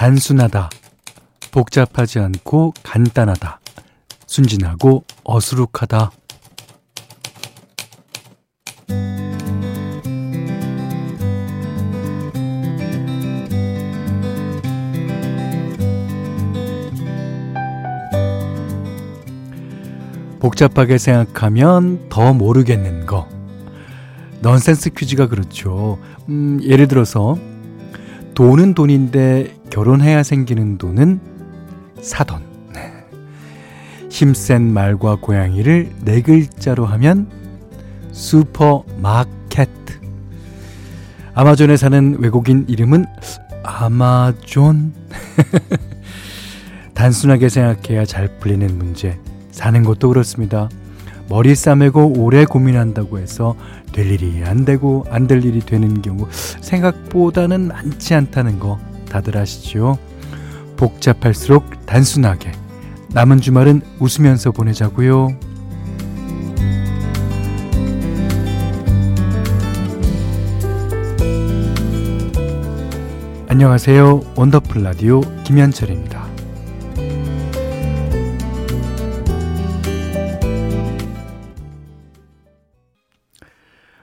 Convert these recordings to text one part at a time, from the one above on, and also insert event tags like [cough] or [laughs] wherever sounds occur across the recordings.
단순하다. 복잡하지 않고 간단하다. 순진하고 어수룩하다. 복잡하게 생각하면 더 모르겠는 거. 넌센스 퀴즈가 그렇죠. 음, 예를 들어서 돈은 돈인데 결혼해야 생기는 돈은 사돈. 네. 힘센 말과 고양이를 네 글자로 하면 슈퍼마켓. 아마존에 사는 외국인 이름은 아마존. [laughs] 단순하게 생각해야 잘 풀리는 문제. 사는 것도 그렇습니다. 머리 싸매고 오래 고민한다고 해서 될 일이 안 되고 안 될 일이 되는 경우 생각보다는 많지 않다는 거 다들 아시죠? 복잡할수록 단순하게 남은 주말은 웃으면서 보내자고요. 안녕하세요. 원더풀 라디오 김현철입니다.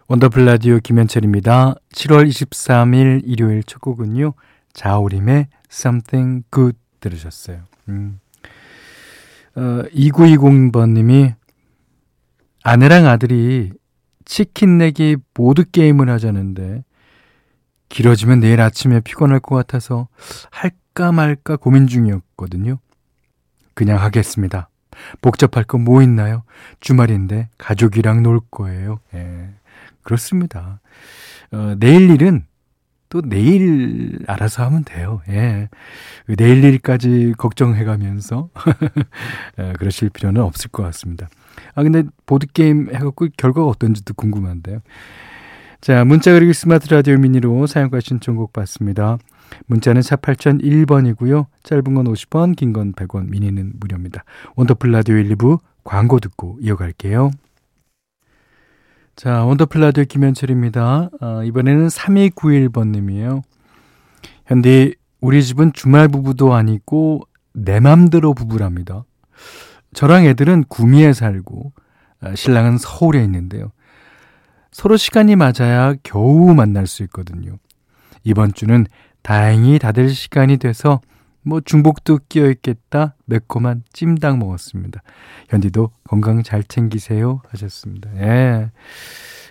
원더풀 라디오 김현철입니다. 7월 23일 일요일 첫 곡은요. 자우림의 Something Good 들으셨어요. 음. 어, 2920번님이 아내랑 아들이 치킨 내기 모드 게임을 하자는데 길어지면 내일 아침에 피곤할 것 같아서 할까 말까 고민 중이었거든요. 그냥 하겠습니다. 복잡할 거 뭐 있나요? 주말인데 가족이랑 놀 거예요. 예. 그렇습니다. 어, 내일 일은 또 내일 알아서 하면 돼요. 예. 그 내일 일까지 걱정해 가면서 [laughs] 예, 그러실 필요는 없을 것 같습니다. 아, 근데 보드 게임 해갖고 결과가 어떤지도 궁금한데요. 자, 문자 그리고 스마트 라디오 미니로 사연과 신청곡 받습니다. 문자는 4 8001번이고요. 짧은 건 50원, 긴 건 100원, 미니는 무료입니다. 원더풀 라디오 1, 2부 광고 듣고 이어갈게요. 자, 원더풀 라디오 김현철입니다. 어, 이번에는 3291번님이에요. 현디, 우리 집은 주말 부부도 아니고 내 맘대로 부부랍니다. 저랑 애들은 구미에 살고 어, 신랑은 서울에 있는데요. 서로 시간이 맞아야 겨우 만날 수 있거든요. 이번 주는 다행히 다들 시간이 돼서 뭐 중복도 끼어 있겠다 매콤한 찜닭 먹었습니다. 현디도 건강 잘 챙기세요 하셨습니다. 예.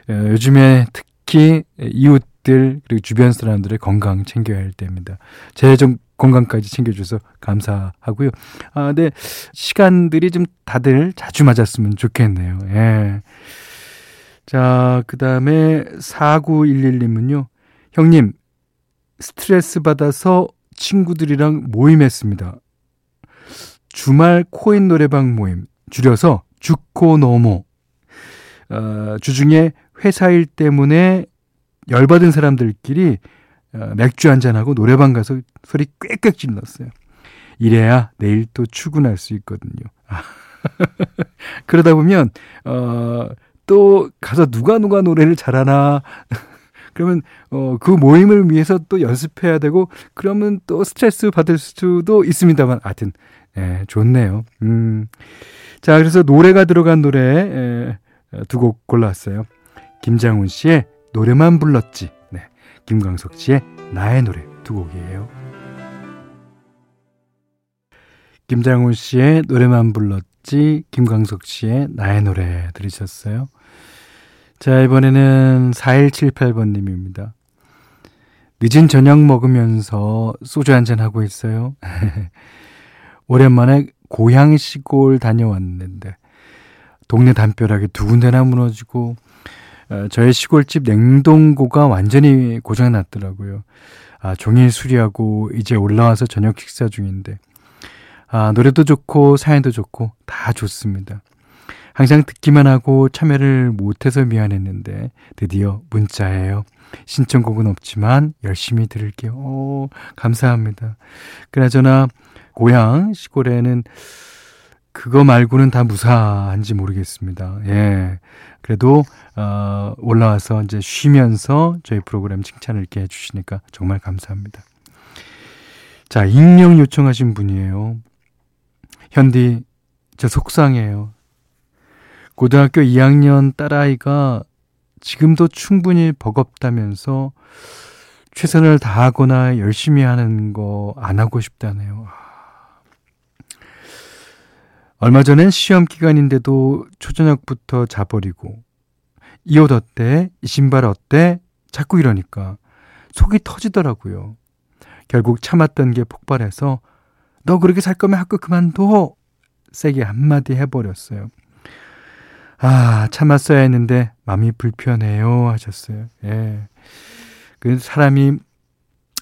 어, 요즘에 특히 이웃들 그리고 주변 사람들의 건강 챙겨야 할 때입니다. 제 좀 건강까지 챙겨줘서 감사하고요. 아, 네. 시간들이 좀 다들 자주 맞았으면 좋겠네요. 예. 자, 그 다음에 4911님은요. 형님, 스트레스 받아서 친구들이랑 모임했습니다. 주말 코인 노래방 모임, 줄여서 주코 노모. 어, 주중에 회사 일 때문에 열받은 사람들끼리 어, 맥주 한잔하고 노래방 가서 소리 꽥꽥 질렀어요. 이래야 내일 또 출근할 수 있거든요. [laughs] 그러다 보면, 어, 또 가서 누가 누가 노래를 잘하나 [laughs] 그러면 어, 그 모임을 위해서 또 연습해야 되고 그러면 또 스트레스 받을 수도 있습니다만 하여튼 예, 좋네요. 음. 자, 그래서 노래가 들어간 노래 예, 두곡 골랐어요. 김장훈 씨의 노래만 불렀지. 네. 김광석 씨의 나의 노래 두 곡이에요. 김장훈 씨의 노래만 불렀지, 김광석 씨의 나의 노래 들으셨어요? 자, 이번에는 4178번님입니다. 늦은 저녁 먹으면서 소주 한잔 하고 있어요. [laughs] 오랜만에 고향 시골 다녀왔는데, 동네 담벼락이 두 군데나 무너지고, 어, 저의 시골집 냉동고가 완전히 고장 났더라고요. 아, 종일 수리하고 이제 올라와서 저녁 식사 중인데, 아, 노래도 좋고 사연도 좋고 다 좋습니다. 항상 듣기만 하고 참여를 못해서 미안했는데 드디어 문자예요. 신청곡은 없지만 열심히 들을게요. 오, 감사합니다. 그나저나 고향 시골에는 그거 말고는 다 무사한지 모르겠습니다. 예. 그래도 어, 올라와서 이제 쉬면서 저희 프로그램 칭찬을 이렇게 해주시니까 정말 감사합니다. 자, 익명 요청하신 분이에요. 현디, 저 속상해요. 고등학교 2학년 딸아이가 지금도 충분히 버겁다면서 최선을 다하거나 열심히 하는 거 안 하고 싶다네요. 얼마 전엔 시험 기간인데도 초저녁부터 자버리고 이 옷 어때? 이 신발 어때? 자꾸 이러니까 속이 터지더라고요. 결국 참았던 게 폭발해서 너 그렇게 살 거면 학교 그만둬! 세게 한마디 해버렸어요. 아, 참았어야 했는데 마음이 불편해요 하셨어요. 예. 그 사람이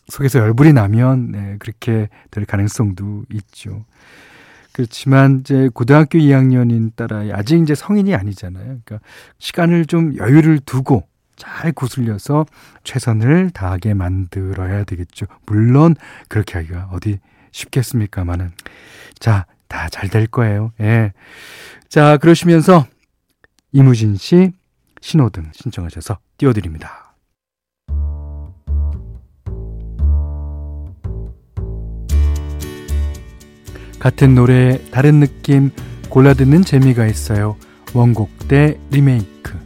속에서 열불이 나면 네, 그렇게 될 가능성도 있죠. 그렇지만 이제 고등학교 2학년인 따라 아직 이제 성인이 아니잖아요. 그러니까 시간을 좀 여유를 두고 잘 구슬려서 최선을 다하게 만들어야 되겠죠. 물론 그렇게 하기가 어디 쉽겠습니까마는 자, 다 잘 될 거예요. 예. 자, 그러시면서 이무진 씨 신호등 신청하셔서 띄워드립니다. 같은 노래 다른 느낌 골라 듣는 재미가 있어요. 원곡 대 리메이크.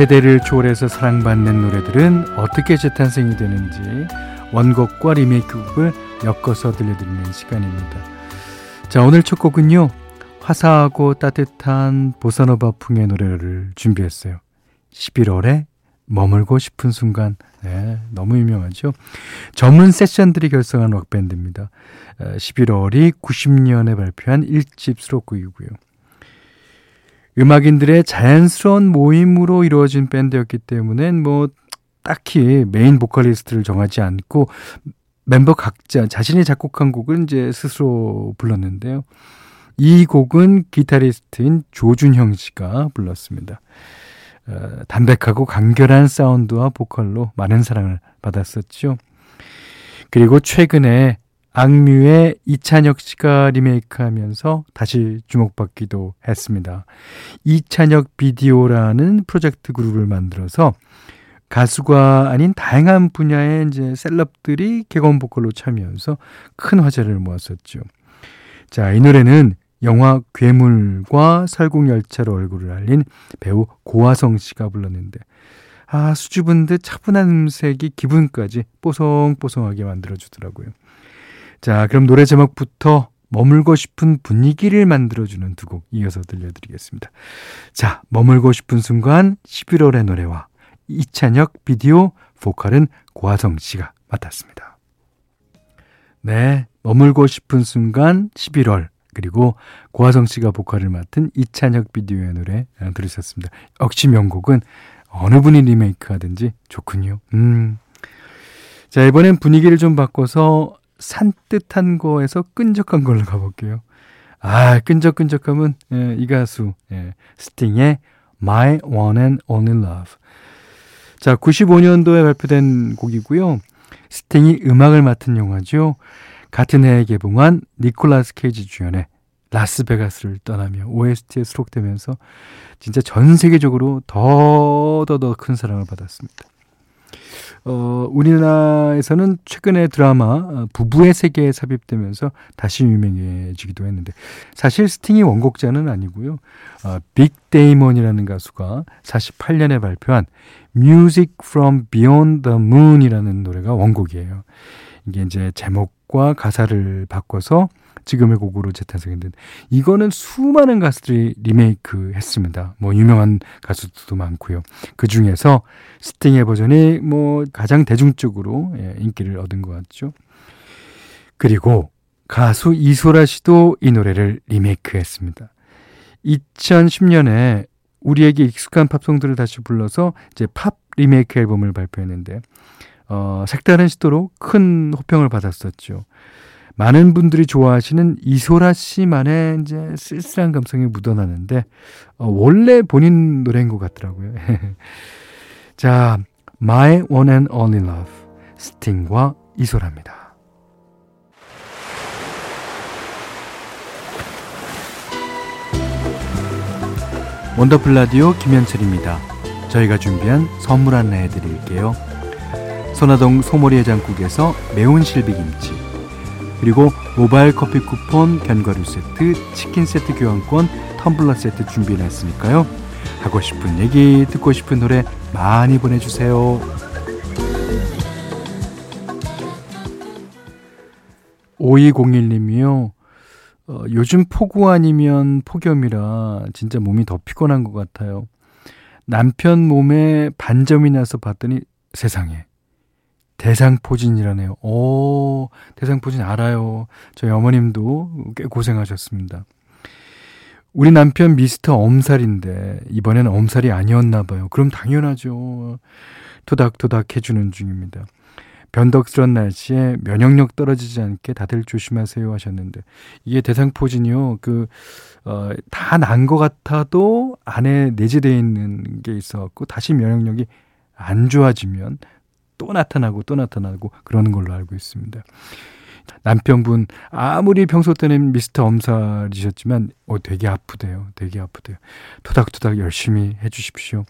세대를 초월해서 사랑받는 노래들은 어떻게 재탄생이 되는지 원곡과 리메이크곡을 엮어서 들려드리는 시간입니다. 자, 오늘 첫 곡은요. 화사하고 따뜻한 보사노바 풍의 노래를 준비했어요. 11월에 머물고 싶은 순간. 네, 너무 유명하죠. 전문 세션들이 결성한 록밴드입니다. 11월이 90년에 발표한 1집 수록곡이고요. 음악인들의 자연스러운 모임으로 이루어진 밴드였기 때문에 뭐 딱히 메인 보컬리스트를 정하지 않고 멤버 각자 자신이 작곡한 곡을 이제 스스로 불렀는데요. 이 곡은 기타리스트인 조준형 씨가 불렀습니다. 어, 담백하고 간결한 사운드와 보컬로 많은 사랑을 받았었죠. 그리고 최근에 악뮤의 이찬혁 씨가 리메이크하면서 다시 주목받기도 했습니다. 이찬혁 비디오라는 프로젝트 그룹을 만들어서 가수가 아닌 다양한 분야의 이제 셀럽들이 개건 보컬로 참여해서 큰 화제를 모았었죠. 자, 이 노래는 영화 괴물과 설국열차로 얼굴을 알린 배우 고화성 씨가 불렀는데 아, 수줍은 듯 차분한 음색이 기분까지 뽀송뽀송하게 만들어주더라고요. 자, 그럼 노래 제목부터 머물고 싶은 분위기를 만들어주는 두 곡 이어서 들려드리겠습니다. 자, 머물고 싶은 순간 11월의 노래와 이찬혁 비디오 보컬은 고하성 씨가 맡았습니다. 네, 머물고 싶은 순간 11월 그리고 고하성 씨가 보컬을 맡은 이찬혁 비디오의 노래 들으셨습니다. 역시 명곡은 어느 분이 리메이크하든지 좋군요. 음. 자, 이번엔 분위기를 좀 바꿔서 산뜻한 거에서 끈적한 걸로 가볼게요. 아, 끈적끈적하면 예, 이 가수 예, 스팅의 My One and Only Love. 자, 95년도에 발표된 곡이고요. 스팅이 음악을 맡은 영화죠. 같은 해에 개봉한 니콜라스 케이지 주연의 라스베가스를 떠나며 OST에 수록되면서 진짜 전 세계적으로 더 더 더 큰 사랑을 받았습니다. 어, 우리나라에서는 최근에 드라마 어, 부부의 세계에 삽입되면서 다시 유명해지기도 했는데 사실 스팅이 원곡자는 아니고요. 어, 빅 데이먼이라는 가수가 48년에 발표한 Music from Beyond the Moon이라는 노래가 원곡이에요. 이게 이제 제목과 가사를 바꿔서 지금의 곡으로 재탄생했는데 이거는 수많은 가수들이 리메이크 했습니다. 뭐 유명한 가수들도 많고요. 그 중에서 스팅의 버전이 뭐 가장 대중적으로 예, 인기를 얻은 것 같죠. 그리고 가수 이소라 씨도 이 노래를 리메이크했습니다. 2010년에 우리에게 익숙한 팝송들을 다시 불러서 이제 팝 리메이크 앨범을 발표했는데 어, 색다른 시도로 큰 호평을 받았었죠. 많은 분들이 좋아하시는 이소라 씨만의 이제 쓸쓸한 감성이 묻어나는데 어, 원래 본인 노래인 것 같더라고요. [laughs] 자, My One and Only Love 스팅과 이소라입니다. 원더풀 라디오 김현철입니다. 저희가 준비한 선물 하나 해드릴게요. 선화동 소머리 해장국에서 매운 실비김치 그리고 모바일 커피 쿠폰, 견과류 세트, 치킨 세트 교환권, 텀블러 세트 준비해놨으니까요. 하고 싶은 얘기, 듣고 싶은 노래 많이 보내주세요. 5201님이요. 어, 요즘 폭우 아니면 폭염이라 진짜 몸이 더 피곤한 것 같아요. 남편 몸에 반점이 나서 봤더니 세상에 대상포진이라네요. 오, 대상포진 알아요. 저희 어머님도 꽤 고생하셨습니다. 우리 남편 미스터 엄살인데 이번엔 엄살이 아니었나 봐요. 그럼 당연하죠. 토닥토닥 해주는 중입니다. 변덕스런 날씨에 면역력 떨어지지 않게 다들 조심하세요 하셨는데 이게 대상포진이요. 그 어, 다 난 것 같아도 안에 내재되어 있는 게 있어갖고 다시 면역력이 안 좋아지면 또 나타나고 또 나타나고 그러는 걸로 알고 있습니다. 남편분 아무리 평소 때는 미스터 엄살이셨지만 어 되게 아프대요. 되게 아프대요. 토닥토닥 열심히 해 주십시오.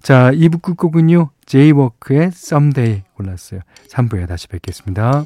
자, 2부 끝곡은요. 제이워크의 Someday 골랐어요. 3부에 다시 뵙겠습니다.